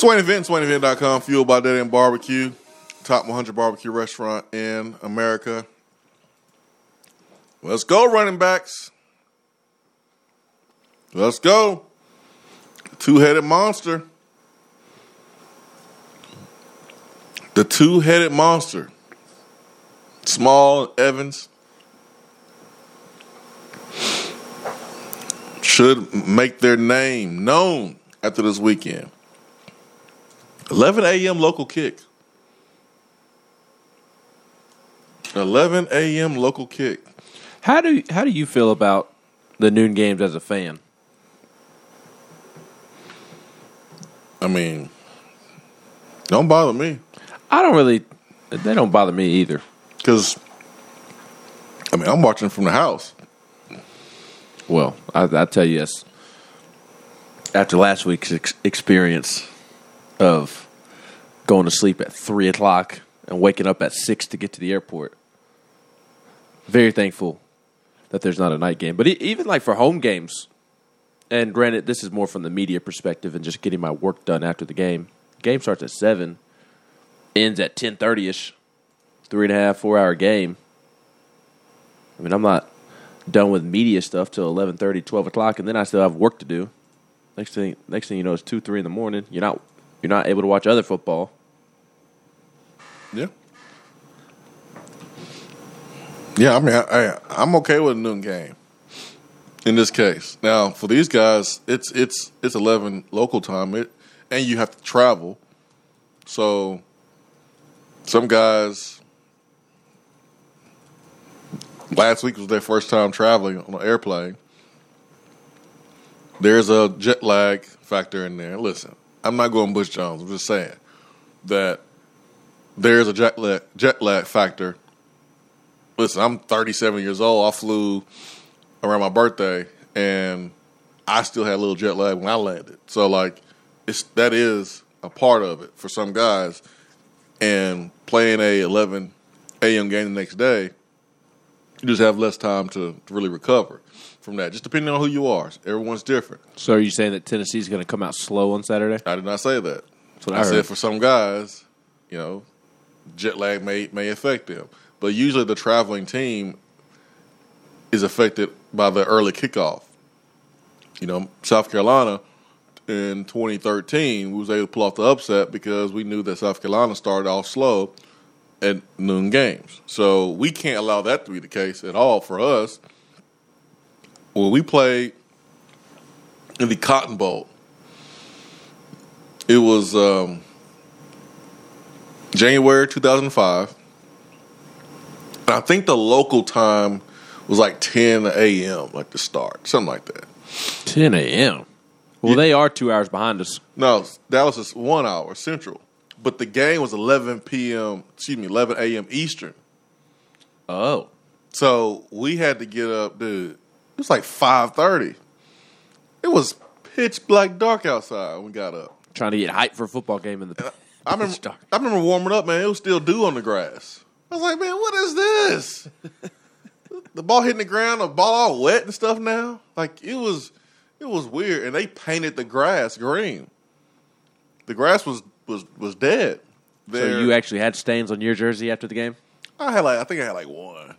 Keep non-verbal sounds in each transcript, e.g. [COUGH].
Swain Event, SwainEvent.com, fueled by Dead End Barbecue, top 100 barbecue restaurant in America. Let's go, running backs. Let's go. Two headed monster. The two headed monster. Small Evans should make their name known after this weekend. 11 a.m. local kick. 11 a.m. local kick. How do how do you feel about the noon games as a fan? I mean, don't bother me I don't really. They don't bother me either. because, I mean, I'm watching from the house. Well, I, I tell you, yes. After last week's ex- experience of going to sleep at three o'clock and waking up at six to get to the airport, very thankful that there's not a night game. But even like for home games, and granted, this is more from the media perspective and just getting my work done after the game. Game starts at seven, ends at ten thirty ish, three and a half, four hour game. I mean, I'm not done with media stuff till 11:30, 12 o'clock, and then I still have work to do. Next thing, next thing you know, it's two, three in the morning. You're not, you're not able to watch other football. Yeah. Yeah, I mean, I, I, I'm okay with a noon game in this case. Now, for these guys, it's it's it's 11 local time, it, and you have to travel. So, some guys last week was their first time traveling on an airplane. There's a jet lag factor in there. Listen, I'm not going Butch Jones. I'm just saying that there's a jet lag, jet lag factor. Listen, I'm 37 years old. I flew around my birthday, and I still had a little jet lag when I landed. So, like, it's that is a part of it for some guys. And playing a 11 a.m. game the next day, you just have less time to, to really recover from that. Just depending on who you are, everyone's different. So, are you saying that Tennessee's going to come out slow on Saturday? I did not say that. That's what I, I, said for some guys, you know, jet lag may may affect them, but usually the traveling team is affected by the early kickoff. You know, South Carolina in 2013 we was able to pull off the upset because we knew that South Carolina started off slow at noon games. So we can't allow that to be the case at all for us. When we played in the Cotton Bowl, it was um, January 2005. And I think the local time was like 10 a.m., like the start, something like that. 10 a.m. Well, they are two hours behind us. No, that was just one hour central. But the game was 11 p.m., excuse me, 11 a.m. Eastern. Oh, So we had to get up, dude. It was like 5.30. It was pitch black dark outside when we got up. trying to get hype for a football game in the. [LAUGHS] I remember, Pitch dark. I remember warming up, man. It was still dew on the grass. I was like, man, what is this? [LAUGHS] the ball hitting the ground, the ball all wet and stuff now. Like it was, it was weird. And they painted the grass green. The grass was was was dead. So you actually had stains on your jersey after the game? I had like I think I had like one.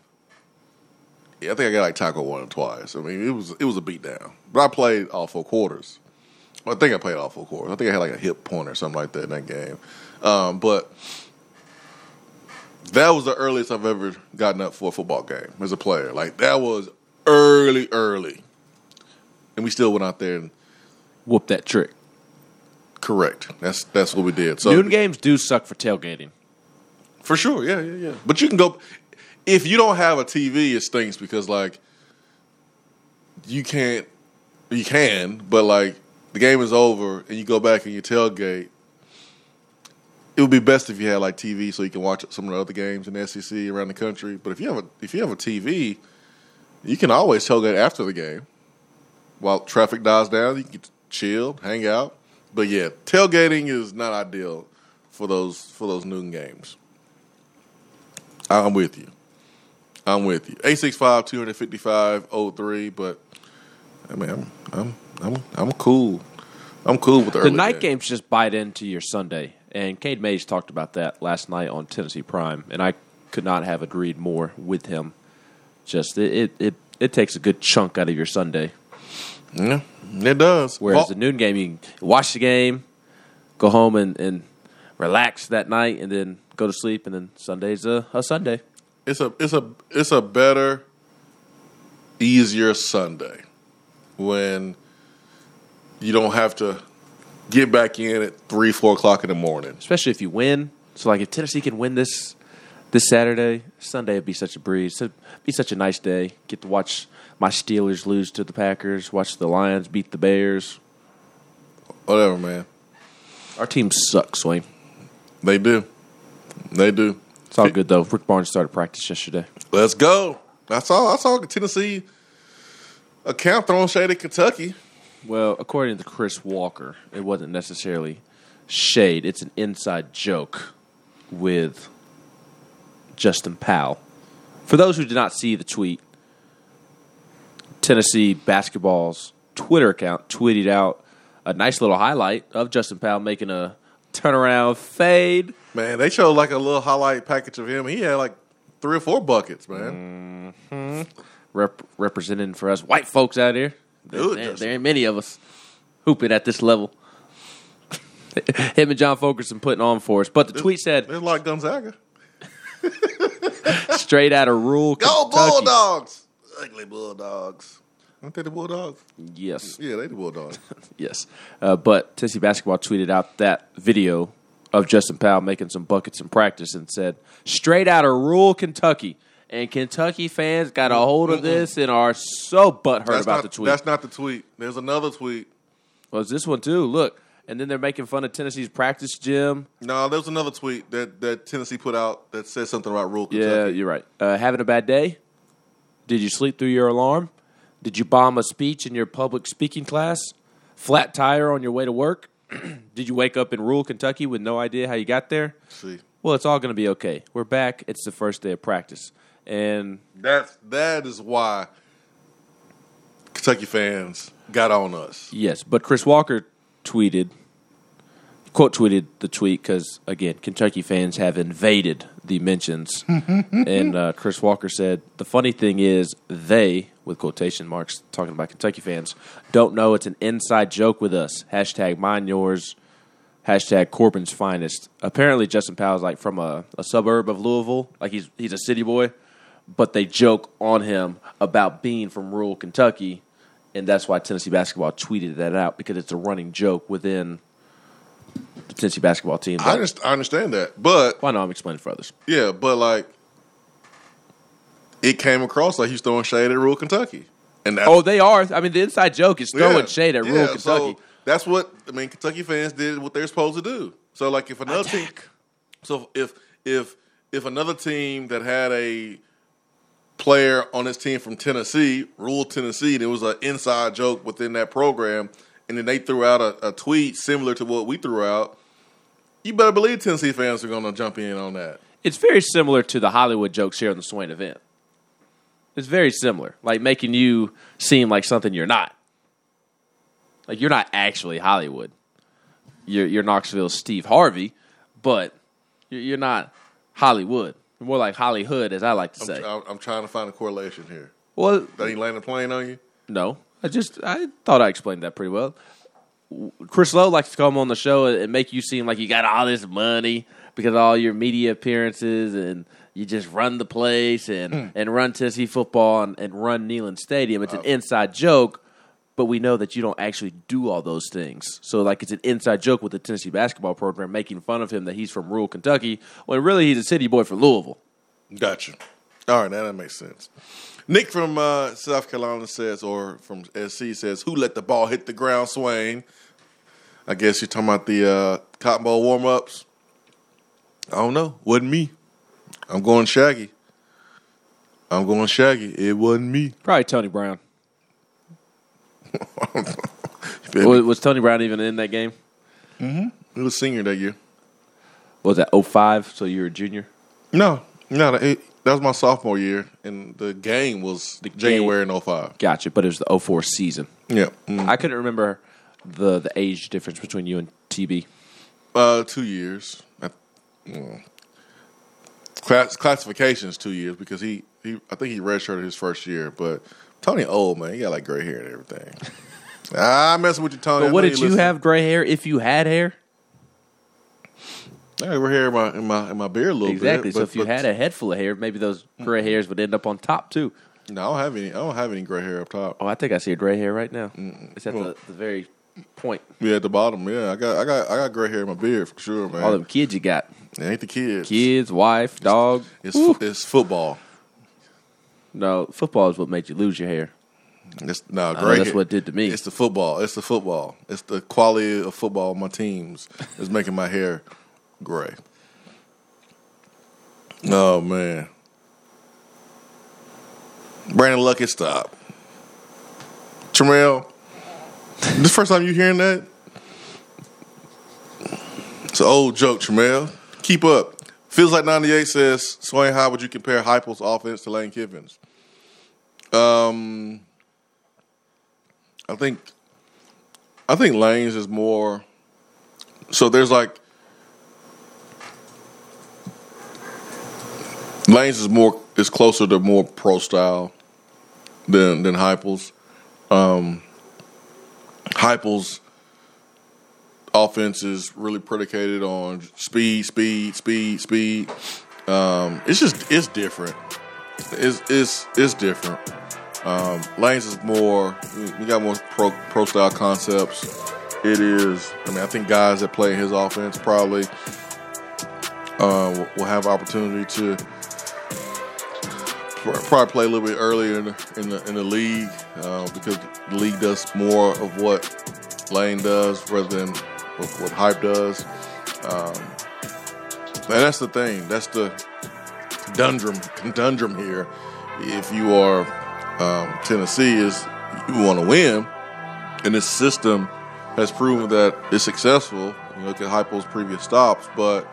Yeah, I think I got like tackle one or twice. I mean, it was it was a beatdown. But I played all four quarters. I think I played all four quarters. I think I had like a hip point or something like that in that game. Um, but that was the earliest I've ever gotten up for a football game as a player. Like that was early, early, and we still went out there and Whoop that trick. correct. That's that's what we did. So Noon games do suck for tailgating. For sure, yeah, yeah, yeah. But you can go if you don't have a TV, it stinks because like you can't. You can, but like the game is over and you go back and you tailgate. It would be best if you had like TV so you can watch some of the other games in the SEC around the country. But if you have a if you have a TV, you can always tailgate after the game while traffic dies down. You can chill, hang out. But yeah, tailgating is not ideal for those for those noon games. I'm with you. I'm with you. 865 255 03, but I mean, I'm, I'm, I'm, I'm cool I'm cool with the, The night game. games just bite into your Sunday, and Cade Mays talked about that last night on Tennessee Prime, and I could not have agreed more with him. Just it it it, it takes a good chunk out of your Sunday. Yeah, it does. Whereas the noon game, you can watch the game, go home and, and relax that night, and then go to sleep, and then Sunday's a, a Sunday. It's a it's a it's a better, easier Sunday when you don't have to get back in at three four o'clock in the morning. especially if you win. So, like, if Tennessee can win this this Saturday, Sunday would be such a breeze. It'd be such a nice day. Get to watch my Steelers lose to the Packers, watch the Lions beat the Bears. Whatever, man. Our team sucks, Wayne. They do. They do. It's all good though. Rick Barnes started practice yesterday. Let's go. I saw I saw Tennessee account throwing shade at Kentucky. Well, according to Chris Walker, it wasn't necessarily shade. It's an inside joke with Justin Powell. For those who did not see the tweet, Tennessee basketball's Twitter account tweeted out a nice little highlight of Justin Powell making a turnaround fade. Man, they showed like a little highlight package of him. He had like three or four buckets, man. Rep- representing for us white folks out here. It, there, there ain't many of us hooping at this level. [LAUGHS] Him and John Fulkerson putting on for us. But the tweet said, It's like Gonzaga. [LAUGHS] straight out of rule. Go Kentucky. Bulldogs! Ugly Bulldogs. Aren't they the Bulldogs? Yes, Yeah, they the Bulldogs. [LAUGHS] yes. Uh, but Tennessee basketball tweeted out that video of Justin Powell making some buckets in practice and said, straight out of rural Kentucky. And Kentucky fans got a hold of this and are so butthurt That's about not, the tweet. That's not the tweet. There's another tweet. Was this one too? Look. And then they're making fun of Tennessee's practice gym. No, there was another tweet that, that Tennessee put out that said something about rule Kentucky. Yeah, you're right. Uh, having a bad day? Did you sleep through your alarm? Did you bomb a speech in your public speaking class? Flat tire on your way to work? [CLEARS THROAT] Did you wake up in rural Kentucky with no idea how you got there? See, Well, it's all going to be okay. We're back. It's the first day of practice. And that's that is why Kentucky fans got on us. yes, but Chris Walker tweeted, quote tweeted the tweet because, again, Kentucky fans have invaded the mentions. [LAUGHS] and uh, Chris Walker said, the funny thing is, they, with quotation marks, talking about Kentucky fans, don't know it's an inside joke with us. Hashtag mine yours. Hashtag Corbin's finest. Apparently, Justin Powell's like from a, a suburb of Louisville, like he's he's a city boy, but they joke on him about being from rural Kentucky, and that's why Tennessee basketball tweeted that out because it's a running joke within the Tennessee basketball team. I, underst- I understand that, but Why not? I'm explaining for others. yeah, but like it came across like he's throwing shade at rural Kentucky, and Oh, they are. I mean, the inside joke is throwing Yeah, shade at yeah, rural Kentucky. So that's what I mean. Kentucky fans did what they're supposed to do. So like if another team, so if if if another team that had a player on his team from Tennessee, rural Tennessee, and it was an inside joke within that program, and then they threw out a, a tweet similar to what we threw out, you better believe Tennessee fans are going to jump in on that. It's very similar to the Hollywood jokes here on the Swain event. It's very similar, like making you seem like something you're not. Like you're not actually Hollywood. You're, you're Knoxville's Steve Harvey, but you're, you're not Hollywood. You're more like Hollywood, as I like to I'm, say. I'm, I'm trying to find a correlation here. well, That he landed a plane on you? no, I just I thought I explained that pretty well. Chris Low likes to come on the show and make you seem like you got all this money because of all your media appearances and you just run the place and, and run Tennessee football and, and run Neyland Stadium. It's an inside joke, but we know that you don't actually do all those things. So, like, it's an inside joke with the Tennessee basketball program making fun of him that he's from rural Kentucky when really he's a city boy from Louisville. Gotcha. All right, now that makes sense. Nick from uh, South Carolina says, or from SC says, "Who let the ball hit the ground, Swain?" I guess you're talking about the uh, Cotton Bowl warm ups. I don't know. Wasn't me. I'm going Shaggy. I'm going Shaggy. It wasn't me. [LAUGHS] Probably Tony Brown. You feel me? Was, was Tony Brown even in that game? He was senior that year. What was that 05? So you were a junior? No, no, that, that was my sophomore year, and the game was game- January in 05. Gotcha, but it was the 04 season. Yeah. Mm. I couldn't remember the the age difference between you and TB? Uh, two years. I, mm. Class, classification is two years because he, he I think he redshirted his first year. But Tony old man, he got like gray hair and everything. [LAUGHS] ah, I'm messing with you, Tony. But what did you listen. have gray hair if you had hair? I gray hair in my in my in my beard a little Exactly. bit. so but- if you had a head full of hair, maybe those gray hairs would end up on top too. no, I don't have any. I don't have any gray hair up top. Oh, I think I see a gray hair right now. It's at Well- the, the very point. Yeah, at the bottom. Yeah, I got I got I got gray hair in my beard for sure, man. All them kids you got. It ain't the kids. Kids, wife, dog. It's it's football. No, football is what made you lose your hair. It's no gray. that's hair. what it did to me. It's the football. It's the football. It's the quality of football. My teams is [LAUGHS] making my hair gray. Oh man, Brandon Luckett, stop. Tremel, this first time you hearing that? It's an old joke, Tremel. Keep up. Feels like 98 says, Swain, how would you compare Heupel's offense to Lane Kiffin's? Um, I think, I think Lane's is more. So there's like, Lane's is more is closer to more pro style than than Heupel's. Um, Heupel's offense is really predicated on speed, speed, speed, speed. Um, it's just it's different. It's it's it's different. Um, Lane's is more. We got more pro pro style concepts. It is. I mean, I think guys that play his offense probably uh, will- have opportunity to probably play a little bit earlier in the in the, in the league uh, because the league does more of what Lane does rather than what, what Hype does. Um, and that's the thing. That's the conundrum conundrum here. If you are um, Tennessee, is you want to win, and this system has proven that it's successful. You look at Heupel's previous stops, but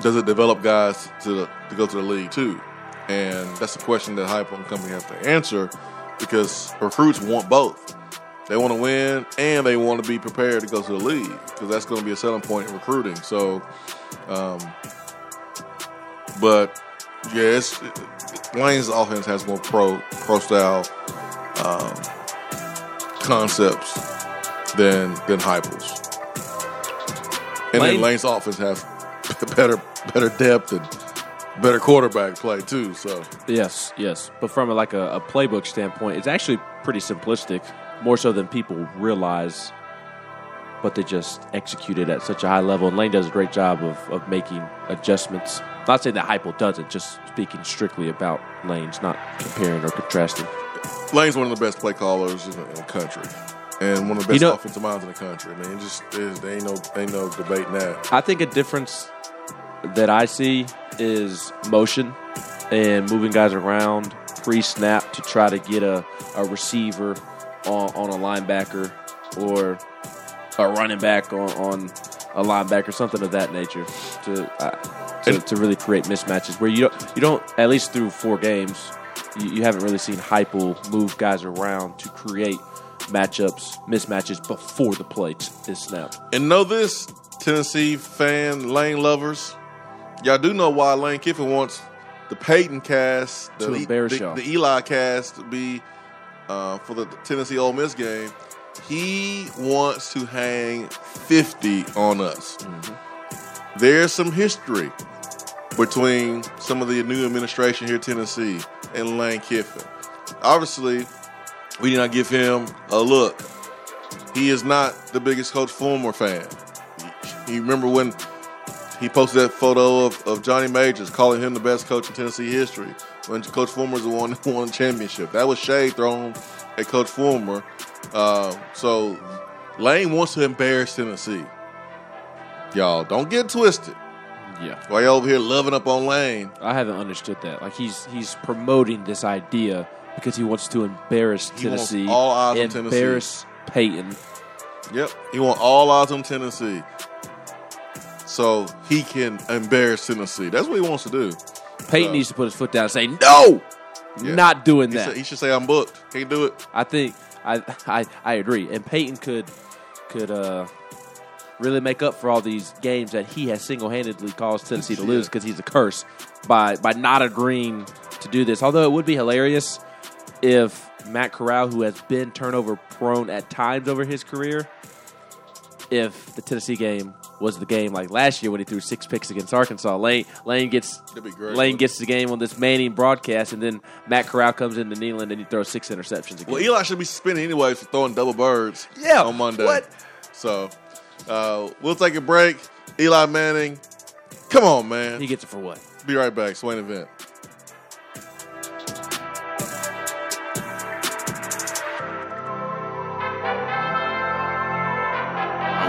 does it develop guys to to go to the league too? And that's the question that Heupel and company have to answer because recruits want both. They want to win and they want to be prepared to go to the league because that's going to be a selling point in recruiting. So, um, but yeah, it's, Lane's offense has more pro pro style um, concepts than than Heupel's. And Lane- then Lane's offense has [LAUGHS] better better depth and better quarterback play too. So Yes, yes. But from a, like a, a playbook standpoint, it's actually pretty simplistic, more so than people realize. But they just execute it at such a high level, and Lane does a great job of, of making adjustments. Not saying that Heupel doesn't, just speaking strictly about Lane's, not comparing or contrasting. Lane's one of the best play callers in the, in the country, and one of the best You know- offensive minds in the country. I mean, it just is, there ain't no ain't no debating that. I think a difference that I see is motion and moving guys around pre snap to try to get a, a receiver on, on a linebacker or a running back on, on a linebacker, something of that nature to, uh, to to really create mismatches where you don't you don't at least through four games you, you haven't really seen Heupel move guys around to create matchups mismatches before the play t- is snapped. And know this, Tennessee fan, Lane lovers, y'all do know why Lane Kiffin wants the Peyton cast, the, the, the Eli cast to be uh, for the Tennessee Ole Miss game. He wants to hang 50 on us. Mm-hmm. There's some history between some of the new administration here at Tennessee and Lane Kiffin. Obviously, we did not give him a look. He is not the biggest Coach Fulmer fan. You remember when he posted that photo of, of Johnny Majors calling him the best coach in Tennessee history when Coach Fulmer's the one who won the championship. That was shade thrown at Coach Fulmer. Uh, so Lane wants to embarrass Tennessee. Y'all, don't get twisted. Yeah. Why y'all over here loving up on Lane? I haven't understood that. Like he's he's promoting this idea because he wants to embarrass He wants Tennessee, all eyes on Tennessee. embarrass Peyton. Yep. He want all eyes on Tennessee. So he can embarrass Tennessee. That's what he wants to do. Peyton needs to put his foot down and say, "No, Yeah. not doing He, that." said, he should say I'm booked. Can't do it. I think I, I I agree. And Peyton could could uh, really make up for all these games that he has single handedly caused Tennessee to lose because he's a curse by by not agreeing to do this. Although it would be hilarious if Matt Corral, who has been turnover prone at times over his career, if the Tennessee game was the game like last year when he threw six picks against Arkansas. Lane Lane gets great. Lane gets the game on this Manning broadcast, and then Matt Corral comes into Neyland and he throws six interceptions again. Well, Eli should be spinning anyway for throwing double birds. Yeah, on Monday. what? So uh, we'll take a break. Eli Manning, come on, man. he gets it for what? Be right back. Swain event.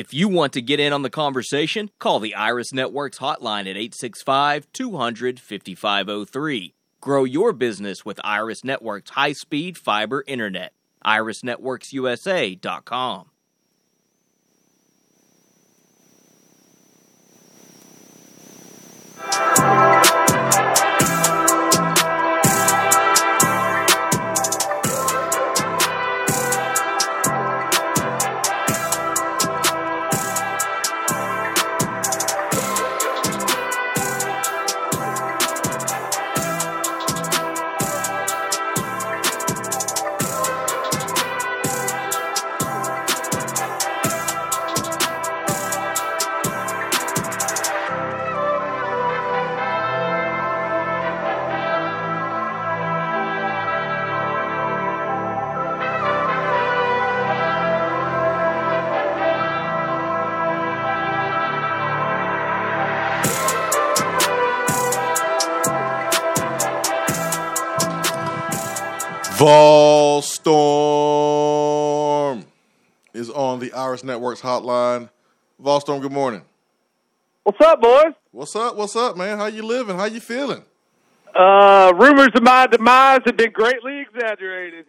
If you want to get in on the conversation, call the Iris Networks hotline at 865 200 5503. Grow your business with Iris Networks high speed fiber internet. IrisNetworksUSA.com. Networks hotline. Vol Storm, good morning. What's up, boys? What's up? What's up, man? How you living? How you feeling? Uh, rumors of my demise have been greatly exaggerated.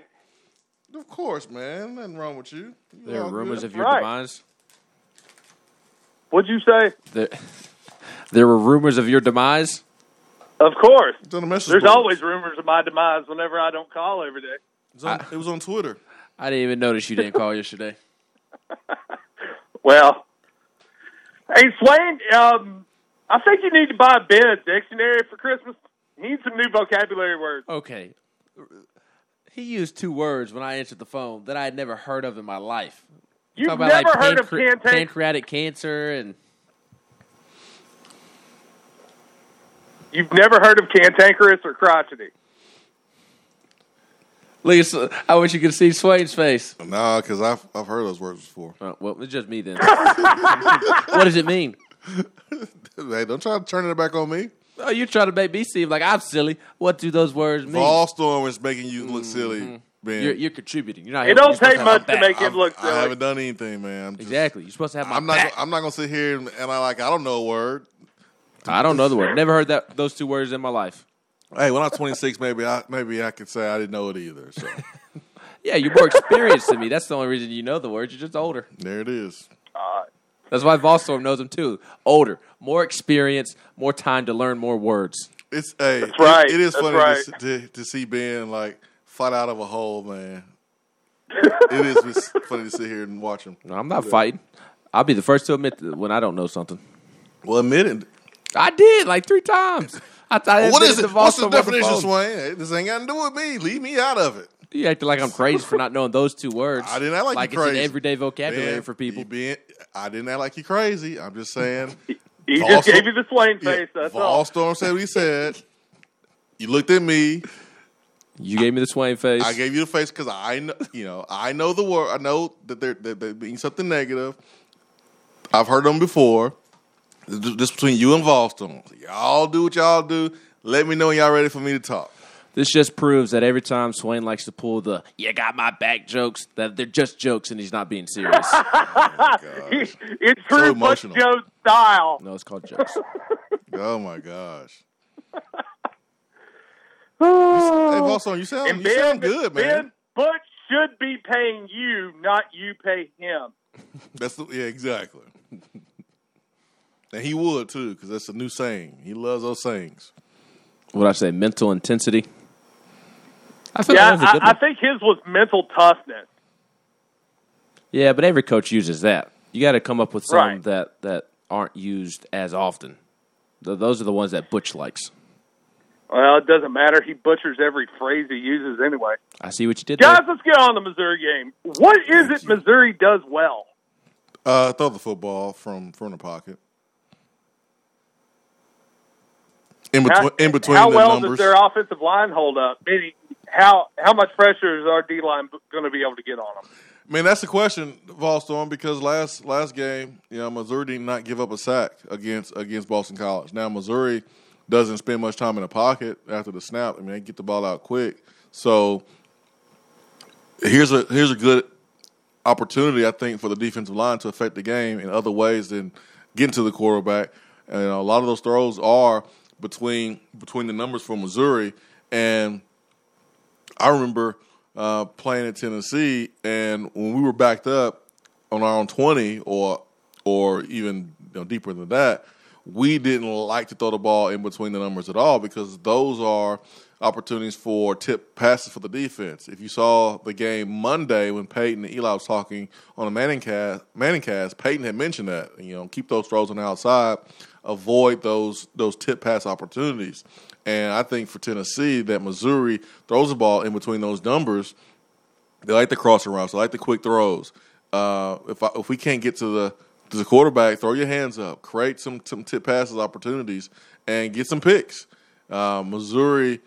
Of course, man. Nothing wrong with you. You There are rumors good. of your Right. demise. What'd you say? There, [LAUGHS] there were rumors of your demise. Of course. The There's board. always rumors of my demise whenever I don't call every day. It was on, it was on Twitter. I didn't even notice you didn't call yesterday. [LAUGHS] Well, hey, Swain, um, I think you need to buy Ben a dictionary for Christmas. He needs some new vocabulary words. Okay. He used two words when I answered the phone that I had never heard of in my life. You've Talk never about, like, heard of pancre- cantank- pancreatic cancer and You've never heard of cantankerous or crotchety. Look, at, I wish you could see Swain's face. Nah, because I've I've heard those words before. Uh, well, it's just me then. [LAUGHS] what does it mean? [LAUGHS] Hey, don't try to turn it back on me. Oh, you try to make me seem like I'm silly. What do those words mean? Volstorm is making you look silly. Man, You're, you're contributing. You're not. It don't take much my to back. make him look silly. I silly. haven't done anything, man. I'm just, Exactly. You're supposed to have my I'm not. back. I'm not gonna sit here and, and I like. I don't know a word. I don't know the word. Never heard that those two words in my life. Hey, when I'm 26, maybe I maybe I could say I didn't know it either. So [LAUGHS] Yeah, you're more experienced than me. That's the only reason you know the words. You're just older. there it is. That's why Volstorm knows them too. Older, more experience, more time to learn more words. It's hey, That's right. it- it is That's funny right. to, to, to see Ben like fight out of a hole, man. [LAUGHS] it is just funny to sit here and watch him. No, I'm not fighting. I'll be the first to admit that when I don't know something. Well, admit it. I did like three times. I thought I what is it? to What's the Volstorm the definition, phone. Swain? This ain't got to do with me. Leave me out of it. You acting like I'm crazy for not knowing those two words. I didn't act like, like you it's crazy. an everyday vocabulary Ben, for people. being- I didn't act like you crazy. I'm just saying. [LAUGHS] He just gave you the Swain yeah, face. That's all. Volstorm said what he said. You looked at me. You gave me the Swain face. I gave you the face because I know, you know, I know the word. I know that they're that they mean something negative. I've heard them before. Just just between you and Volstorm, y'all do what y'all do. Let me know when y'all ready for me to talk. This just proves that every time Swain likes to pull the "you got my back" jokes, that they're just jokes and he's not being serious. [LAUGHS] it's true Butch emotional. Joe's style. no, it's called jokes. [LAUGHS] Oh my gosh. [SIGHS] hey, Volstorm, you sound And you Ben, sound good, man. Ben, Butch should be paying you, not you pay him. [LAUGHS] That's the, yeah, exactly. And he would too, because that's a new saying. He loves those sayings. what I say, mental intensity. I feel Yeah, like that's a good I, I think his was mental toughness. Yeah, but every coach uses that. You got to come up with some Right. that that aren't used as often. Th- those are the ones that Butch likes. Well, it doesn't matter. He butchers every phrase he uses anyway. I see what you did Guys, there. let's get on the Missouri game. What is it Missouri does well? Uh, throw the football from from the pocket. In between, How, in between how the well numbers. does their offensive line hold up? Meaning, how how much pressure is our D line going to be able to get on them? Man, that's the question, Volstorm, because last last game, you know, Missouri did not give up a sack against against Boston College. Now Missouri doesn't spend much time in the pocket after the snap. I mean, they get the ball out quick. So here's a here's a good opportunity, I think, for the defensive line to affect the game in other ways than getting to the quarterback. And a lot of those throws are between between the numbers for Missouri and I remember uh, playing at Tennessee, and when we were backed up on our own twenty, or or even you know, deeper than that, we didn't like to throw the ball in between the numbers at all because those are opportunities for tip passes for the defense. If you saw the game Monday when Peyton and Eli was talking on a Manning cast, Manning cast, Peyton had mentioned that you know keep those throws on the outside, avoid those those tip pass opportunities. And I think for Tennessee, that Missouri throws the ball in between those numbers. They like the crossing routes. They like the quick throws. Uh, if I, if we can't get to the to the quarterback, throw your hands up, create some some tip passes opportunities, and get some picks. Uh, Missouri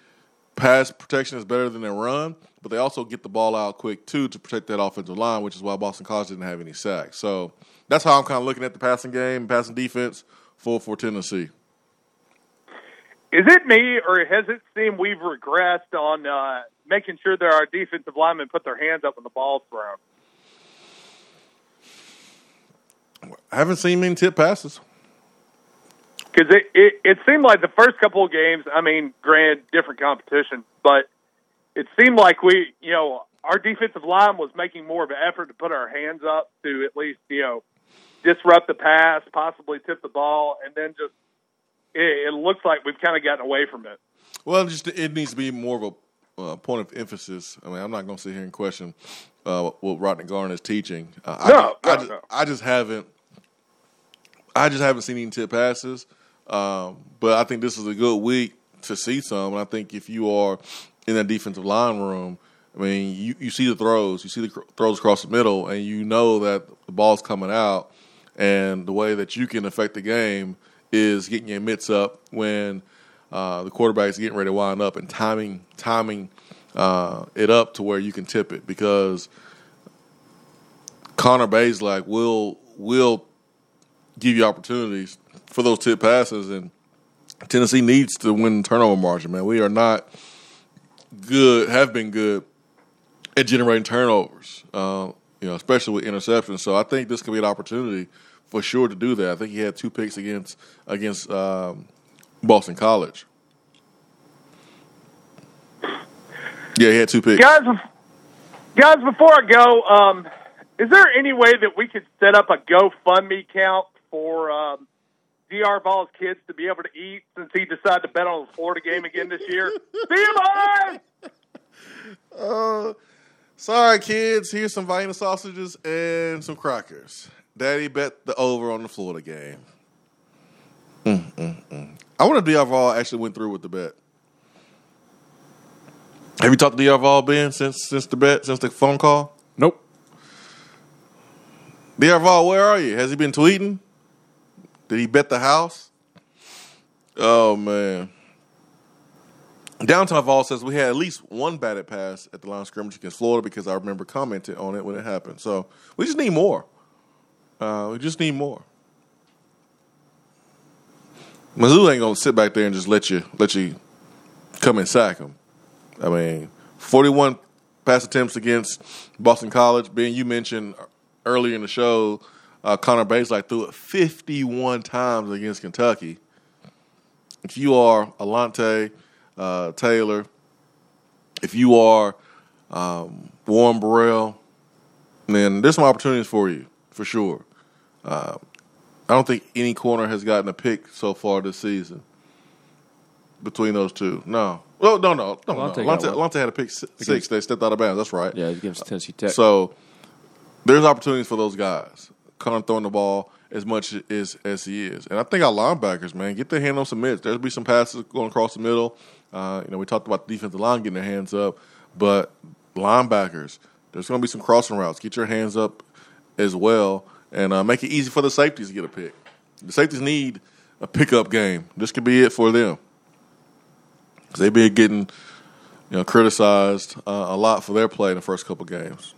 pass protection is better than their run, but they also get the ball out quick too to protect that offensive line, which is why Boston College didn't have any sacks. So that's how I'm kind of looking at the passing game, passing defense for for Tennessee. Is it me, or has it seemed we've regressed on uh, making sure that our defensive linemen put their hands up when the ball's thrown? I haven't seen many tip passes. Because it, it it seemed like the first couple of games. I mean, granted, different competition, but it seemed like we, you know, our defensive line was making more of an effort to put our hands up to at least, you know, disrupt the pass, possibly tip the ball, and then just it, it looks like we've kind of gotten away from it. Well, just it needs to be more of a uh, point of emphasis. I mean, I'm not going to sit here and question uh, what Rodney Garner is teaching. Uh, I, No, I, no, just, no. I just haven't. I just haven't seen any tip passes. Um, but I think this is a good week to see some. And I think if you are in that defensive line room, I mean, you, you see the throws, you see the cr- throws across the middle, and you know that the ball's coming out. And the way that you can affect the game is getting your mitts up when uh, the quarterback's getting ready to wind up and timing timing uh, it up to where you can tip it because Connor Bazelak will will give you opportunities for those tip passes, and Tennessee needs to win the turnover margin. Man, we are not good, have been good at generating turnovers. Uh, you know, especially with interceptions. So I think this could be an opportunity for sure to do that. I think he had two picks against against um, Boston College. Yeah, he had two picks. Guys, guys, before I go, um, is there any way that we could set up a GoFundMe count for um, Dr. Vol's kids to be able to eat since he decided to bet on the Florida game again this year? See you, boys! Uh, sorry, kids. Here's some Vienna sausages and some crackers. Daddy bet the over on the Florida game. Mm, mm, mm. I wonder if Diarval actually went through with the bet. Have you talked to Diarval, Ben, since since the bet, since the phone call? Nope. Diarval, where are you? Has he been tweeting? Did he bet the house? Oh man. Downtown Vol says we had at least one batted pass at the line of scrimmage against Florida because I remember commenting on it when it happened. So we just need more. Uh, we just need more. Mizzou ain't gonna sit back there and just let you let you come and sack him. I mean, forty-one pass attempts against Boston College. Being you mentioned earlier in the show, uh, Connor Bazelak threw it fifty-one times against Kentucky. If you are Alontae uh, Taylor, if you are um, Warren Burrell, then there's some opportunities for you for sure. Uh, I don't think any corner has gotten a pick so far this season between those two. No. Well, no, no, no. Alontae no. got Alontae, had a pick si- six. They stepped out of bounds. That's right. Yeah, against Tennessee Tech. So there's opportunities for those guys. Of throwing the ball as much as as he is, and I think our linebackers, man, get their hand on some mitts. There'll be some passes going across the middle. Uh, you know, we talked about the defensive line getting their hands up, but linebackers, there's going to be some crossing routes. Get your hands up as well, and uh, make it easy for the safeties to get a pick. The safeties need a pickup game. This could be it for them because they've been getting you know criticized uh, a lot for their play in the first couple games.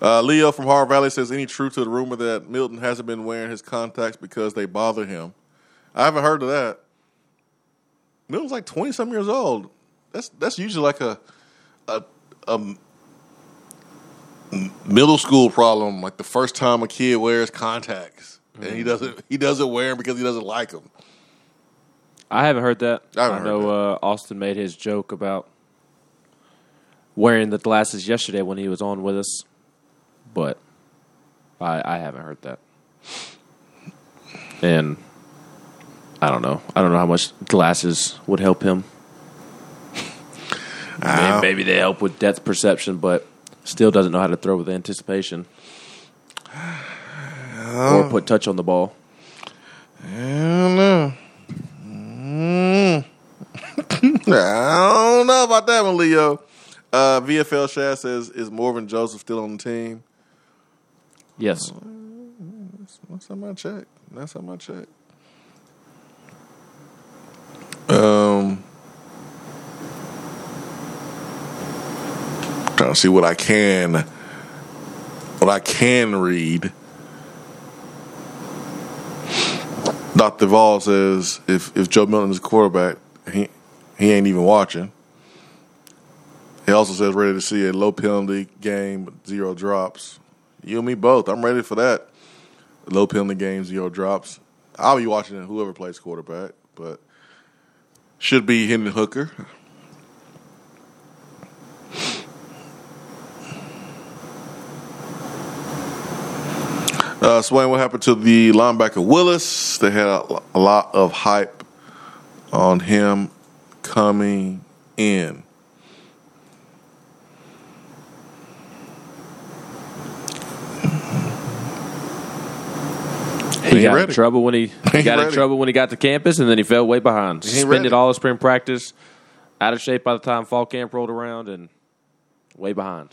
Uh, Leo from Hard Valley says, "Any truth to the rumor that Milton hasn't been wearing his contacts because they bother him?" I haven't heard of that. Milton's like twenty some years old. That's that's usually like a a middle school problem. Like the first time a kid wears contacts and he doesn't he doesn't wear them because he doesn't like them. I haven't heard that. I haven't heard know Uh, Austin made his joke about wearing the glasses yesterday when he was on with us, but I, I haven't heard that. And I don't know. I don't know how much glasses would help him. Ah. Maybe, they help with depth perception, but still doesn't know how to throw with anticipation or put touch on the ball. I don't know. Mm. [LAUGHS] I don't know about that one, Leo. Uh, VFL Shad says, "Is Morvan Joseph still on the team?" Yes. That's, time I checked. Last time I checked. Um, see what I can, what I can read. Dr. Vol says if if Joe Milton is quarterback, he he ain't even watching. He also says ready to see a low penalty game, zero drops. You and me both. I'm ready for that. Low penalty game, zero drops. I'll be watching whoever plays quarterback, but should be Hendon Hooker. Uh, Swain, what happened to the linebacker Willis? They had a, a lot of hype on him coming in. He ain't got ready. in trouble when he, [LAUGHS] he got in trouble when he got to campus, and then he fell way behind. He ain't Suspended all of spring practice, out of shape by the time fall camp rolled around, and way behind.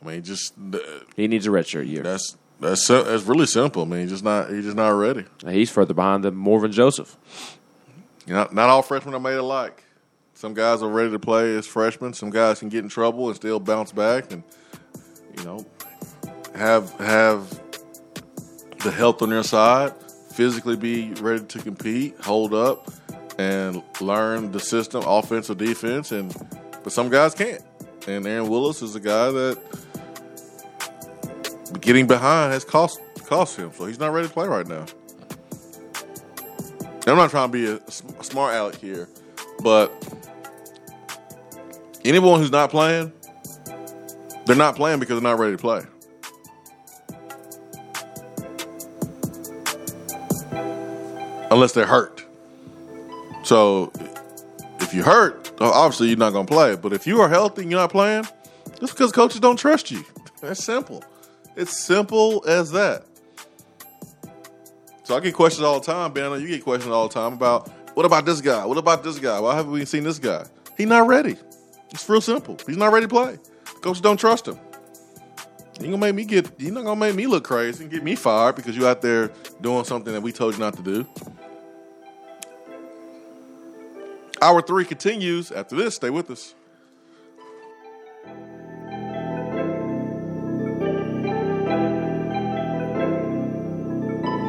I mean, just uh, He needs a redshirt year. that's that's that's really simple. I mean, he's just not he's just not ready. He's further behind than Morvin Joseph. Not not all freshmen are made alike. Some guys are ready to play as freshmen. Some guys can get in trouble and still bounce back, and you know, have have the health on their side, physically be ready to compete, hold up, and learn the system, offense or defense. And but some guys can't. And Aaron Willis is a guy that getting behind has cost cost him, so he's not ready to play right now. I'm not trying to be a, smart aleck here, but anyone who's not playing, they're not playing because they're not ready to play. Unless they're hurt. So if you're hurt, oh, obviously you're not going to play. But if you are healthy and you're not playing, it's because coaches don't trust you. [LAUGHS] That's simple. It's simple as that. So I get questions all the time, Ben. You get questions all the time about what about this guy? What about this guy? Why haven't we seen this guy? He's not ready. It's real simple. He's not ready to play. Coaches don't trust him. You gonna make me get. You're not gonna make me look crazy and get me fired because you're out there doing something that we told you not to do. Hour three continues after this. Stay with us.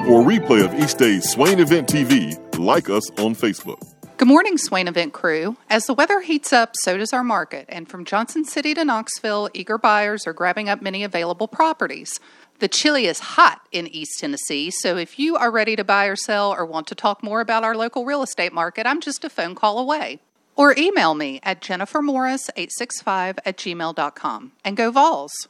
For a replay of each day's Swain Event TV, like us on Facebook. Good morning, Swain Event crew. As the weather heats up, so does our market. And from Johnson City to Knoxville, eager buyers are grabbing up many available properties. The chili is hot in East Tennessee, so if you are ready to buy or sell or want to talk more about our local real estate market, I'm just a phone call away. Or email me at jennifermorris865 at gmail.com. And go Vols!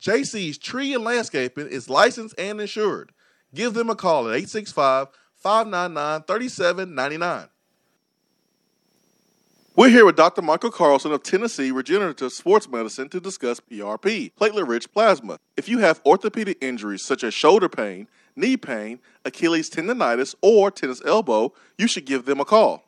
JC's Tree and Landscaping is licensed and insured. Give them a call at 865 599 3799. We're here with Dr. Michael Carlson of Tennessee Regenerative Sports Medicine to discuss PRP, platelet rich plasma. If you have orthopedic injuries such as shoulder pain, knee pain, Achilles tendonitis, or tennis elbow, you should give them a call.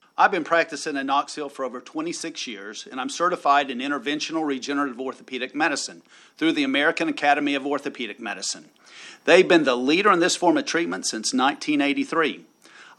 I've been practicing in Knoxville for over 26 years, and I'm certified in interventional regenerative orthopedic medicine through the American Academy of Orthopedic Medicine. They've been the leader in this form of treatment since 1983.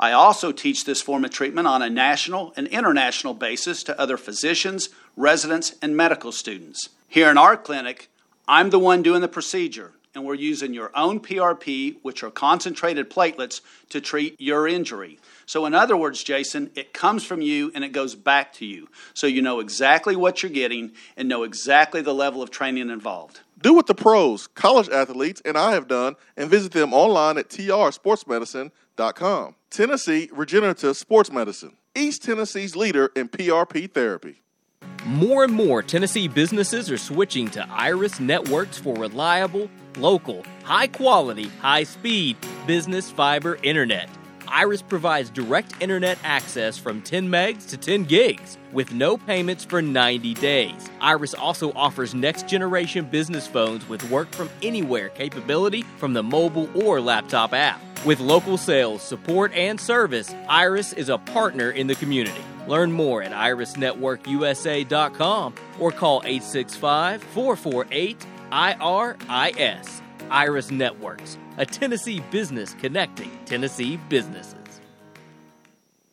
I also teach this form of treatment on a national and international basis to other physicians, residents, and medical students. Here in our clinic, I'm the one doing the procedure, and we're using your own PRP, which are concentrated platelets, to treat your injury. So, in other words, Jason, it comes from you and it goes back to you. So you know exactly what you're getting and know exactly the level of training involved. Do what the pros, college athletes, and I have done and visit them online at trsportsmedicine.com. Tennessee Regenerative Sports Medicine, East Tennessee's leader in PRP therapy. More and more Tennessee businesses are switching to Iris networks for reliable, local, high quality, high speed business fiber internet. Iris provides direct internet access from 10 megs to 10 gigs with no payments for 90 days. Iris also offers next generation business phones with work from anywhere capability from the mobile or laptop app. With local sales, support, and service, Iris is a partner in the community. Learn more at irisnetworkusa.com or call 865 448 IRIS. Iris Networks, a Tennessee business connecting Tennessee businesses.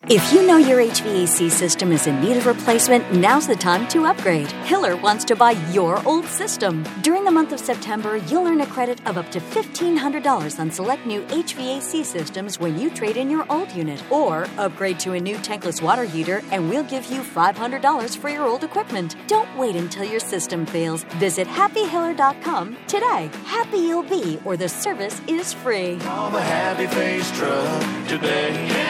If you know your HVAC system is in need of replacement, now's the time to upgrade. Hiller wants to buy your old system. During the month of September, you'll earn a credit of up to $1,500 on select new HVAC systems when you trade in your old unit. Or upgrade to a new tankless water heater, and we'll give you $500 for your old equipment. Don't wait until your system fails. Visit happyhiller.com today. Happy you'll be, or the service is free. Call the Happy Face Truck today.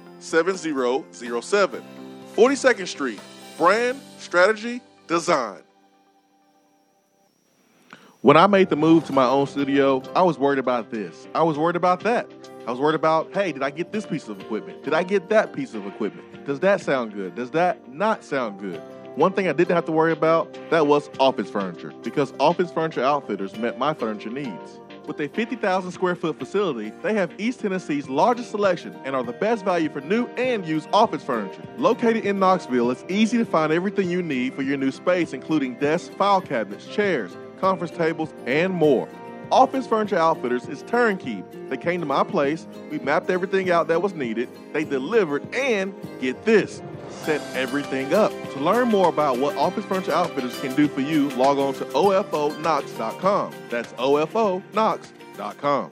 7007. 42nd Street, brand, strategy, design. When I made the move to my own studio, I was worried about this. I was worried about that. I was worried about, hey, did I get this piece of equipment? Did I get that piece of equipment? Does that sound good? Does that not sound good? One thing I didn't have to worry about, that was office furniture, because Office Furniture Outfitters met my furniture needs. With a 50,000 square foot facility, they have East Tennessee's largest selection and are the best value for new and used office furniture. Located in Knoxville, it's easy to find everything you need for your new space, including desks, file cabinets, chairs, conference tables, and more. Office Furniture Outfitters is turnkey. They came to my place, we mapped everything out that was needed, they delivered, and get this, set everything up. To learn more about what Office Furniture Outfitters can do for you, log on to ofoknox.com. That's ofoknox.com.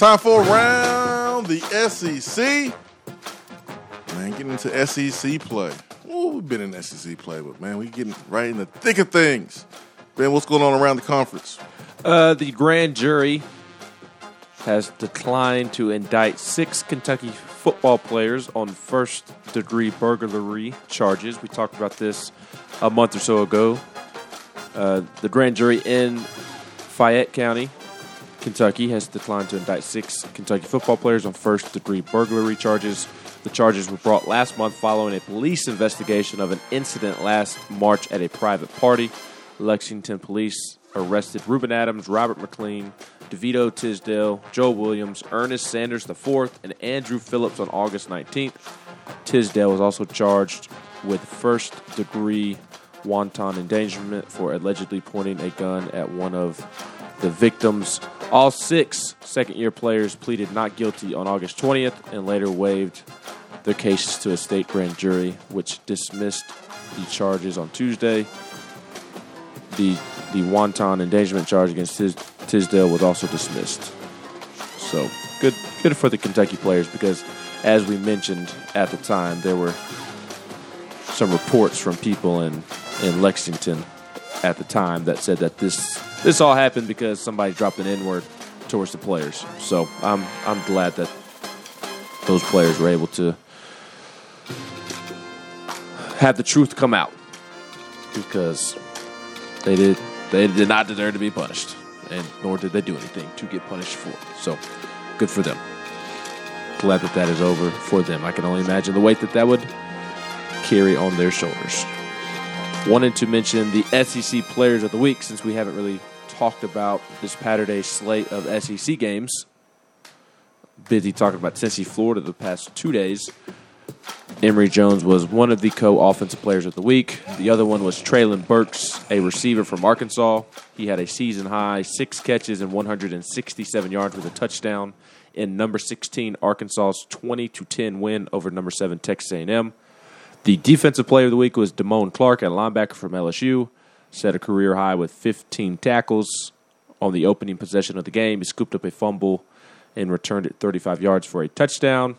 Time for around the SEC. Man, getting into SEC play. Ooh, we've been in SEC play, but man, we getting right in the thick of things. Ben, what's going on around the conference? Uh, the grand jury has declined to indict six Kentucky football players on first degree burglary charges. We talked about this a month or so ago. Uh, the grand jury in Fayette County, Kentucky, has declined to indict six Kentucky football players on first degree burglary charges. The charges were brought last month following a police investigation of an incident last March at a private party. Lexington police arrested Reuben Adams, Robert McLean, DeVito Tisdale, Joe Williams, Ernest Sanders IV, and Andrew Phillips on August 19th. Tisdale was also charged with first degree wanton endangerment for allegedly pointing a gun at one of the victims. All six second year players pleaded not guilty on August 20th and later waived their cases to a state grand jury, which dismissed the charges on Tuesday. The the wanton endangerment charge against Tis, Tisdale was also dismissed. So good good for the Kentucky players because, as we mentioned at the time, there were some reports from people in in Lexington at the time that said that this this all happened because somebody dropped an N word towards the players. So I'm I'm glad that those players were able to have the truth come out because they did they did not deserve to be punished, and nor did they do anything to get punished for. it. So good for them. Glad that that is over for them. I can only imagine the weight that that would carry on their shoulders. Wanted to mention the SEC Players of the Week since we haven't really talked about this Saturday slate of SEC games. Busy talking about Tennessee, Florida the past two days. Emory Jones was one of the co offensive players of the week. The other one was Treylon Burks, a receiver from Arkansas. He had a season high six catches and 167 yards with a touchdown in number 16 Arkansas's 20 to 10 win over number 7 Texas A&M. The defensive player of the week was Damone Clark, a linebacker from LSU. Set a career high with 15 tackles on the opening possession of the game. He scooped up a fumble and returned it 35 yards for a touchdown.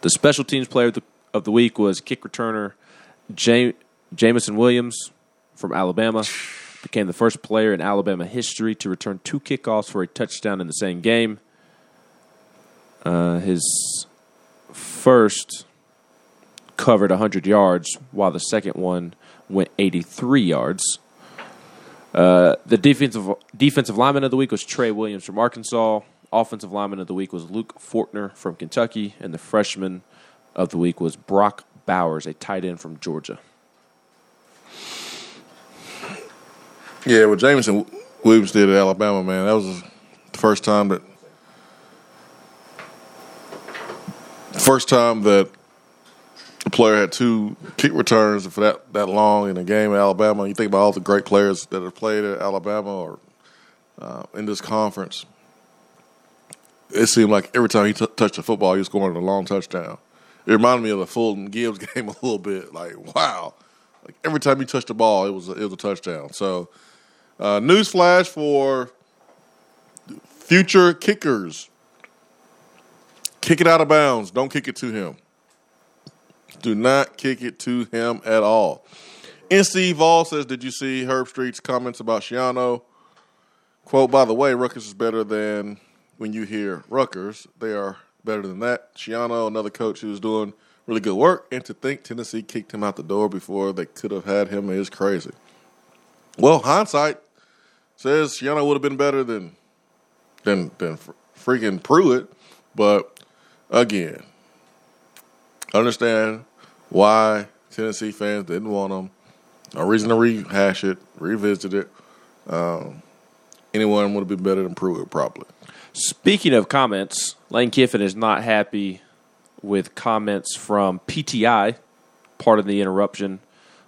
The special teams player of the, of the week was kick returner Jam- Jameson Williams from Alabama. Became the first player in Alabama history to return two kickoffs for a touchdown in the same game. Uh, his first covered 100 yards, while the second one went 83 yards. Uh, the defensive defensive lineman of the week was Trey Williams from Arkansas. Offensive lineman of the week was Luke Fortner from Kentucky, and the freshman of the week was Brock Bowers, a tight end from Georgia. Yeah, what Jameson Williams did at Alabama, man, that was the first time that first time that a player had two kick returns for that, that long in a game at Alabama. You think about all the great players that have played at Alabama or uh, in this conference. It seemed like every time he t- touched the football, he was scoring a long touchdown. It reminded me of the Fulton Gibbs [LAUGHS] game a little bit. Like, wow. Like every time he touched the ball, it was a, it was a touchdown. So, uh, news flash for future kickers: kick it out of bounds. Don't kick it to him. Do not kick it to him at all. NC Vol says, "Did you see Herbstreit's comments about Schiano?" Quote: By the way, Rutgers is better than when you hear Rutgers. They are better than that. Schiano, another coach who's doing really good work, and to think Tennessee kicked him out the door before they could have had him is crazy. Well, hindsight says Schiano would have been better than than than freaking Pruitt, but again, understand why Tennessee fans didn't want him. No reason to rehash it, revisit it. Um, anyone would have been better than Pruitt, probably. Speaking of comments, Lane Kiffin is not happy with comments from PTI, Pardon the Interruption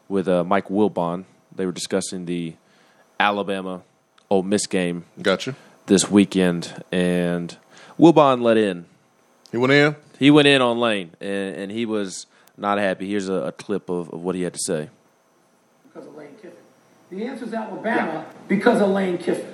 with uh, Mike Wilbon. They were discussing the Alabama Ole Miss game. Gotcha. This weekend, and Wilbon let in. He went in. He went in on Lane, and, and he was not happy. Here's a, a clip of, of what he had to say. Because of Lane Kiffin. The answer is Alabama because of Lane Kiffin.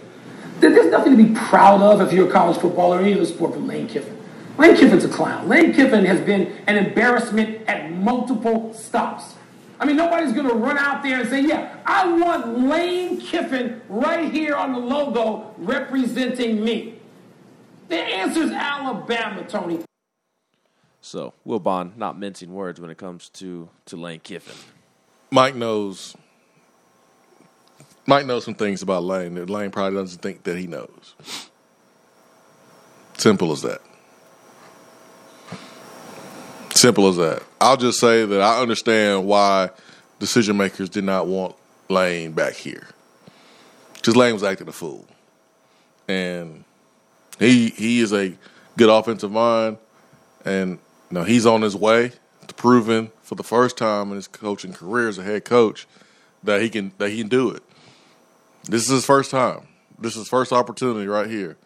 There- There's nothing to be proud of if you're a college footballer or any other sport from Lane Kiffin. Lane Kiffin's a clown. Lane Kiffin has been an embarrassment at multiple stops. I mean, nobody's going to run out there and say, yeah, I want Lane Kiffin right here on the logo representing me. The answer is Alabama, Tony. So Wilbon not mincing words when it comes to to Lane Kiffin. Mike knows. Mike knows some things about Lane that Lane probably doesn't think that he knows. Simple as that. Simple as that. I'll just say that I understand why decision makers did not want Lane back here. Because Lane was acting a fool. And he he is a good offensive mind and know, he's on his way to proving for the first time in his coaching career as a head coach that he can that he can do it. This is his first time. This is his first opportunity right here.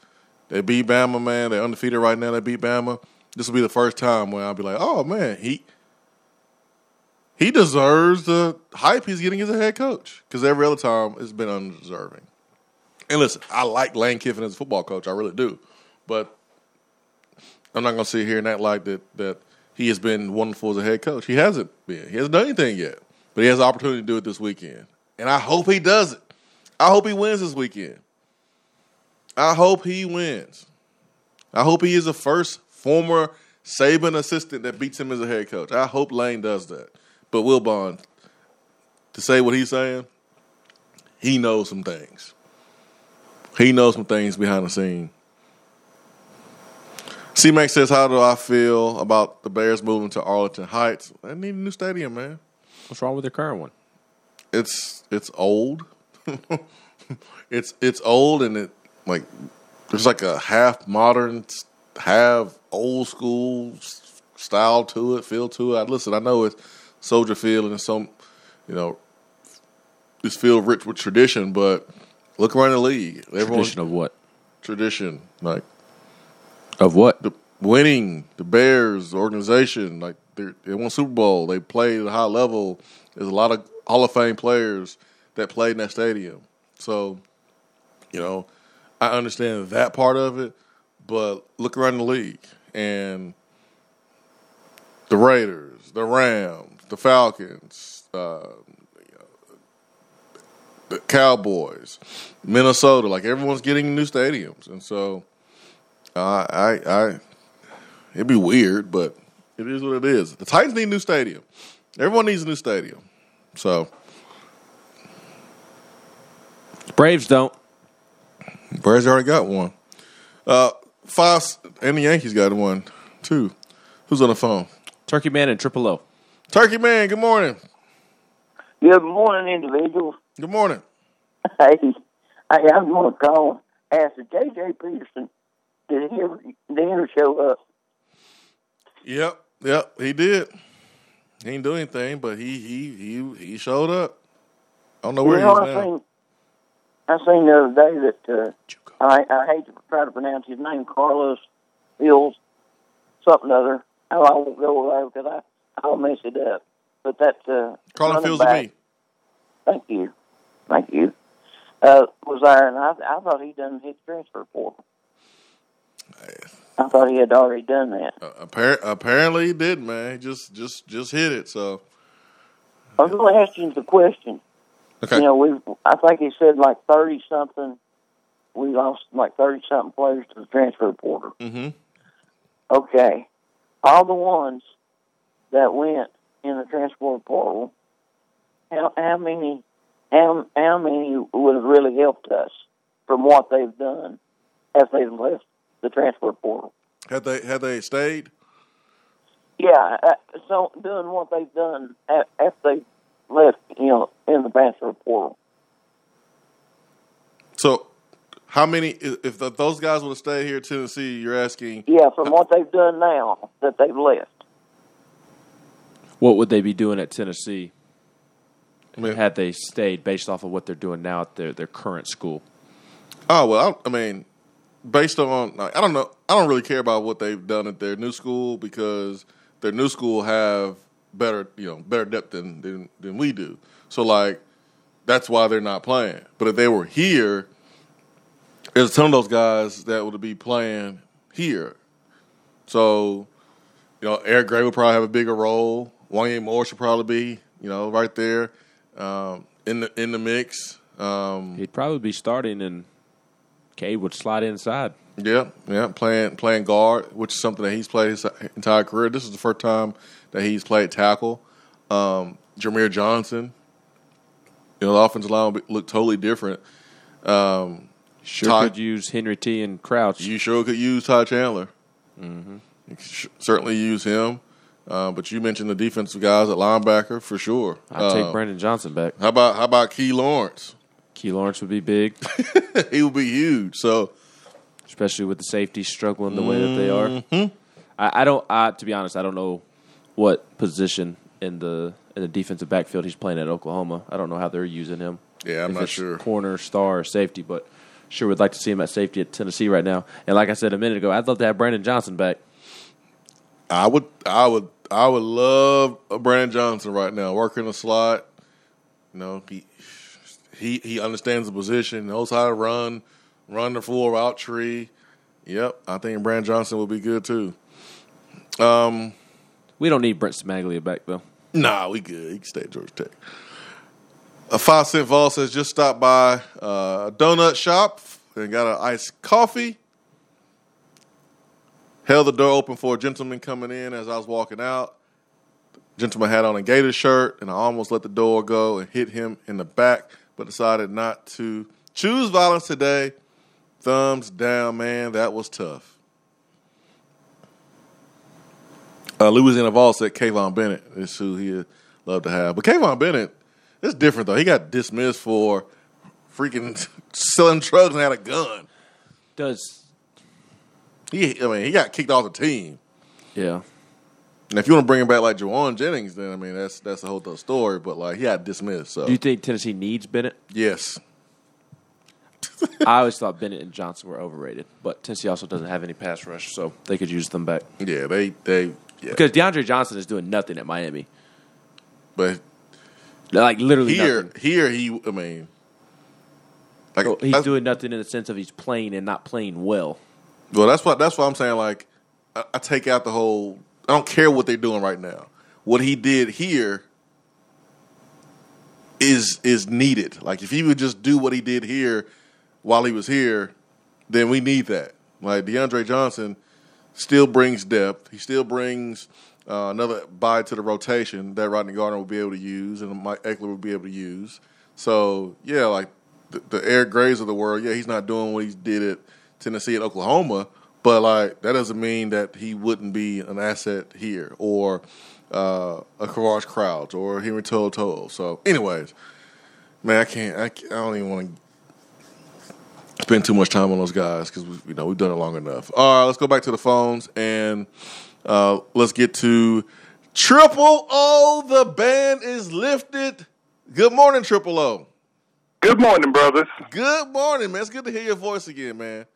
They beat Bama, man. They're undefeated right now. They beat Bama. This will be the first time where I'll be like, oh man, he he deserves the hype he's getting as a head coach because every other time it's been undeserving. And listen, I like Lane Kiffin as a football coach, I really do, but I'm not going to sit here and act like that that he has been wonderful as a head coach. He hasn't been. He hasn't done anything yet, but he has the opportunity to do it this weekend, and I hope he does it. I hope he wins this weekend. I hope he wins. I hope he is the first former Saban assistant that beats him as a head coach. I hope Lane does that. But Wilbon, to say what he's saying, he knows some things. He knows some things behind the scene. C Mac says, How do I feel about the Bears moving to Arlington Heights? They need a new stadium, man. What's wrong with their current one? It's it's old. [LAUGHS] it's it's old and it like there's like a half modern, half old school style to it, feel to it. I, Listen, I know it's Soldier Field and it's some, you know, this field rich with tradition, but look around the league. Everyone, Tradition of what? tradition like Of what? the winning the Bears organization like they they won Super Bowl. They played at a high level. There's a lot of Hall of Fame players that played in that stadium. So, you know, I understand that part of it, but look around the league and the Raiders, the Rams, the Falcons, uh, the Cowboys, Minnesota. Like everyone's getting new stadiums, and so uh, I, I, it'd be weird, but it is what it is. The Titans need a new stadium. Everyone needs a new stadium. So Braves don't. Braves already got one. Uh, Fox and the Yankees got one too. Who's on the phone? Turkey Man and Triple O. Turkey Man. Good morning. Good morning, individuals. Good morning. Hey, hey I'm going to call and ask if J.J. Peterson, did he ever, did he ever show up? Yep, yep, he did. He didn't do anything, but he he he he showed up. I don't know where you he is I now. seen, I seen the other day that, uh, I, I hate to try to pronounce his name, Carlos Hills, something other. Oh, I won't go there because I, I'll mess it up. But that, uh, running Fields to me. Thank you. Thank you. Uh, was there, and I, I thought he done his transfer portal. I thought he had already done that. Appar- apparently, he did, man. He just just just hit it. So I was going to ask you the question. Okay. You know, we I think he said like thirty something. We lost like thirty something players to the transfer portal. hmm Okay, all the ones that went in the transfer portal, how how many how how many would have really helped us from what they've done as they've left the transfer portal? had they had they stayed, Yeah, uh, so doing what they've done a- after they left, you know, in the transfer portal. so how many? If if those guys would have stayed here in Tennessee, you're asking? Yeah, from what they've done now that they've left. What would they be doing at Tennessee had they stayed based off of what they're doing now at their, their current school? Oh well, I, I mean, based on like, I don't know, I don't really care about what they've done at their new school because their new school have better, you know, better depth than than, than we do. So like, that's why they're not playing. But if they were here, there's a ton of those guys that would be playing here. So, you know, Eric Gray would probably have a bigger role. Wanya Moore should probably be, you know, right there um, in the in the mix. Um, He'd probably be starting, and Cade would slide inside. Yeah, yeah, playing playing guard, which is something that he's played his entire career. This is the first time that he's played tackle. Um, Jameer Johnson, you know, the offensive line would be- look totally different. Um, Sure Ty- could use Henry T and Crouch. you sure could use Ty Chandler. Mm-hmm. You could sh- certainly use him. Uh, but you mentioned the defensive guys at linebacker for sure. I'd take Uh, Brandon Johnson back. How about how about Key Lawrence? Key Lawrence would be big, [LAUGHS] he would be huge. So especially with the safeties struggling the way that they are. Mhm. I, I don't. I, to be honest, I don't know what position in the in the defensive backfield he's playing at Oklahoma. I don't know how they're using him. Yeah, I'm If not it's sure. Corner, star, or safety, but sure would like to see him at safety at Tennessee right now. And like I said a minute ago, I'd love to have Brandon Johnson back. I would, I would, I would love a Brandon Johnson right now, working the slot. You know, he he he understands the position, knows how to run, run the full route tree. Yep, I think Brandon Johnson will be good too. Um, we don't need Brent Smaglia back though. Nah, we good. He can stay at Georgia Tech. A five cent vol says just stop by uh, a donut shop and got an iced coffee. Held the door open for a gentleman coming in as I was walking out. Gentleman had on a gator shirt, and I almost let the door go and hit him in the back, but decided not to choose violence today. Thumbs down, man. That was tough. Uh, Louisiana Vol said Kivon Bennett is who he'd love to have. But Kivon Bennett, it's different, though. He got dismissed for freaking [LAUGHS] selling drugs and had a gun. Does he? I mean, he got kicked off the team. Yeah. And if you want to bring him back like Jauan Jennings, then I mean that's that's a whole other story. But like he got dismissed. So Do you think Tennessee needs Bennett? yes, [LAUGHS] I always thought [LAUGHS] Bennett and Johnson were overrated, but Tennessee also doesn't have any pass rush, so they could use them back. Yeah, they they yeah. because DeAndre Johnson is doing nothing at Miami. But like literally here nothing. here he I mean like So he's doing nothing in the sense of he's playing and not playing well. Well, that's what that's what I'm saying. Like, I, I take out the whole. I don't care what they're doing right now. What he did here is is needed. Like, if he would just do what he did here while he was here, then we need that. Like DeAndre Johnson still brings depth. He still brings uh, another buy to the rotation that Rodney Garner will be able to use and Mike Ekeler will be able to use. So yeah, like the, the Eric Grays of the world, yeah, he's not doing what he did at Tennessee and Oklahoma, but like that doesn't mean that he wouldn't be an asset here or uh, a Quavaris Crouch or Henry To'o To'o. So, anyways, man, I can't. I, can't, I don't even want to spend too much time on those guys because you know we've done it long enough. All right, let's go back to the phones and uh, let's get to Triple O. The ban is lifted. Good morning, Triple O. Good morning, brothers. Good morning, man. It's good to hear your voice again, man.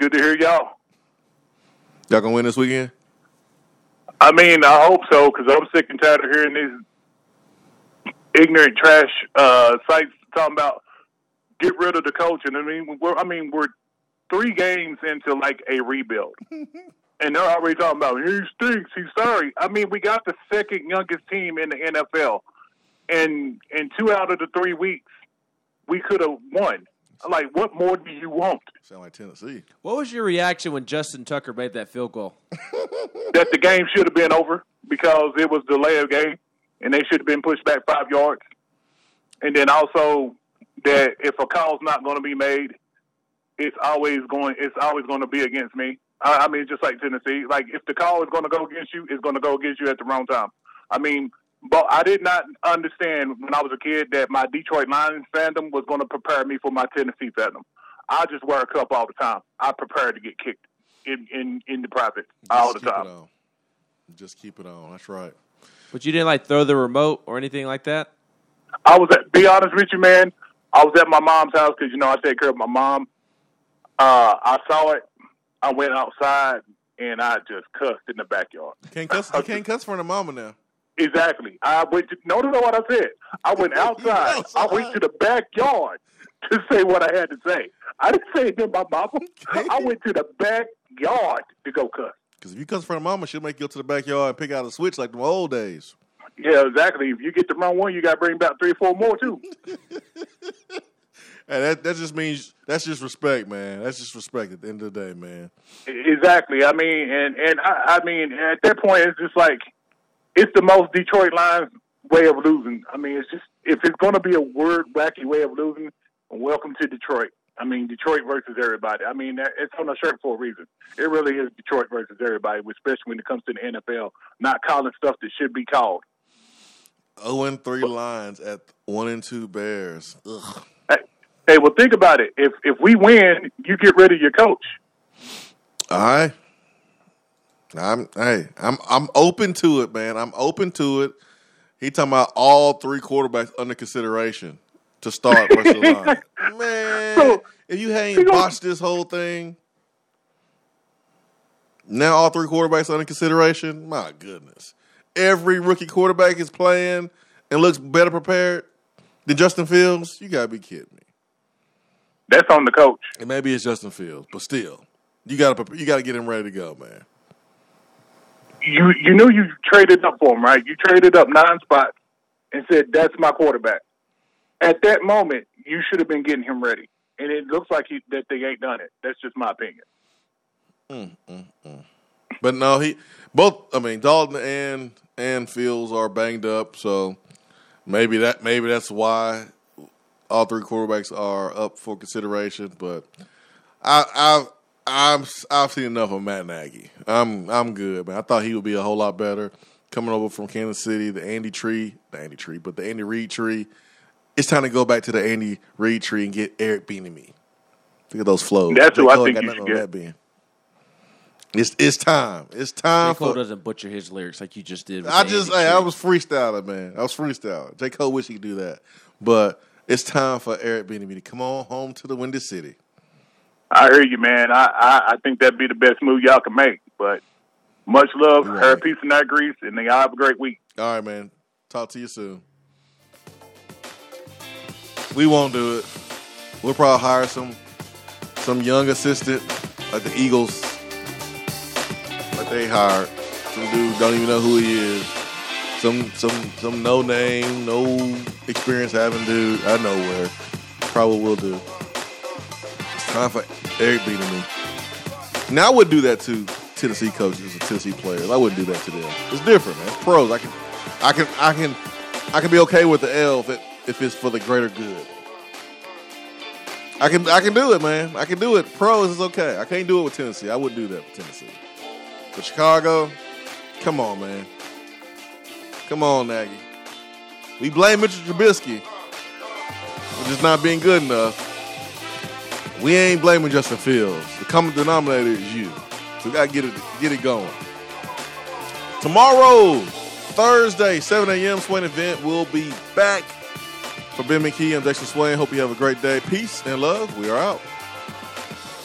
Good to hear y'all. Y'all gonna win this weekend? I mean, I hope so because I'm sick and tired of hearing these ignorant trash uh, sites talking about get rid of the coach. And I mean, we're I mean we're three games into like a rebuild, [LAUGHS] and they're already talking about he stinks. He's sorry. I mean, we got the second youngest team in the NFL, and in two out of the three weeks, we could have won. Like, what more do you want? Sound like Tennessee. What was your reaction when Justin Tucker made that field goal? [LAUGHS] that the game should have been over because it was delay of game and they should have been pushed back five yards. And then also that if a call's not going to be made, it's always going. It's always going to be against me. I, I mean, just like Tennessee. Like if the call is going to go against you, it's going to go against you at the wrong time. I mean, but I did not understand when I was a kid that my Detroit Lions fandom was going to prepare me for my Tennessee fandom. I just wear a cup all the time. I prepare to get kicked in in, in the private all the keep it time. on. Just keep it on. That's right. But you didn't like throw the remote or anything like that? I was at, be honest with you, man. I was at my mom's house because you know I take care of my mom. Uh, I saw it. I went outside and I just cussed in the backyard. Can't cuss. You [LAUGHS] can't cuss for the mama now. Exactly. I went. To, no, no, no. What I said. I went [LAUGHS] outside. I went to the backyard to say what I had to say. I didn't say it to my mama. I went to the backyard to go cuss. Because if you cuss front of mama, she'll make you go to the backyard and pick out a switch like the old days. Yeah, exactly. If you get the wrong one, you got to bring back three or four more too. [LAUGHS] Hey, that that just means that's just respect, man. That's just respect at the end of the day, man. Exactly. I mean, and and I, I mean, at that point, it's just like it's the most Detroit Lions way of losing. I mean, it's just if it's going to be a word wacky way of losing, welcome to Detroit. I mean, Detroit versus everybody. I mean, it's on a shirt for a reason. It really is Detroit versus everybody, especially when it comes to the NFL. Not calling stuff that should be called. Oh, and three lines at one and two Bears. Ugh. Hey, well, think about it. If if we win, you get rid of your coach. All right. I'm hey, I'm I'm open to it, man. I'm open to it. He talking about all three quarterbacks under consideration to start versus the line. Man, if you ain't botched this whole thing, now all three quarterbacks under consideration. My goodness, every rookie quarterback is playing and looks better prepared than Justin Fields. You gotta be kidding me. That's on the coach. And maybe it's Justin Fields, but still, you gotta you gotta get him ready to go, man. You you knew you traded up for him, right? You traded up nine spots and said that's my quarterback. At that moment, you should have been getting him ready. and it looks like he, that they ain't done it. That's just my opinion. Mm, mm, mm. But no, he both. I mean, Dalton and and Fields are banged up, so maybe that maybe that's why all three quarterbacks are up for consideration. But I, I've I've I've seen enough of Matt Nagy. I'm I'm good, man. I thought he would be a whole lot better coming over from Kansas City. The Andy tree, the Andy tree, but the Andy Reid tree. It's time to go back to the Andy Reid tree and get Eric Bieniemy. Look at those flows. That's who I think got you should get. that. It's it's time. It's time J. Cole for. doesn't butcher his lyrics like you just did. With I just, hey, I was freestyling, man. I was freestyling. J. Cole wish he could do that, but it's time for Eric Bieniemy to come on home to the Windy City. I hear you, man. I, I, I think that'd be the best move y'all can make. But much love, You're her right. peace and that grease, and y'all have a great week. All right, man. Talk to you soon. We won't do it. We'll probably hire some some young assistant like the Eagles that they hired. Some dude don't even know who he is. Some some some no name, no experience having dude I know where. Probably will do. Time for Eric beating me. Now I would do that to Tennessee coaches and Tennessee players. I wouldn't do that to them. It's different, man. It's pros. I can, I can, I can, I can be okay with the L if, it, if it's for the greater good. I can, I can do it, man. I can do it. Pros is okay. I can't do it with Tennessee. I wouldn't do that with Tennessee. But Chicago, come on, man. Come on, Nagy. We blame Mitchell Trubisky for just not being good enough. We ain't blaming Justin Fields. The common denominator is you. So we gotta get it get it going. Tomorrow, Thursday, 7 a.m. Swain event We'll be back. For Ben McKee, I'm Jason Swain. Hope you have a great day. Peace and love. We are out.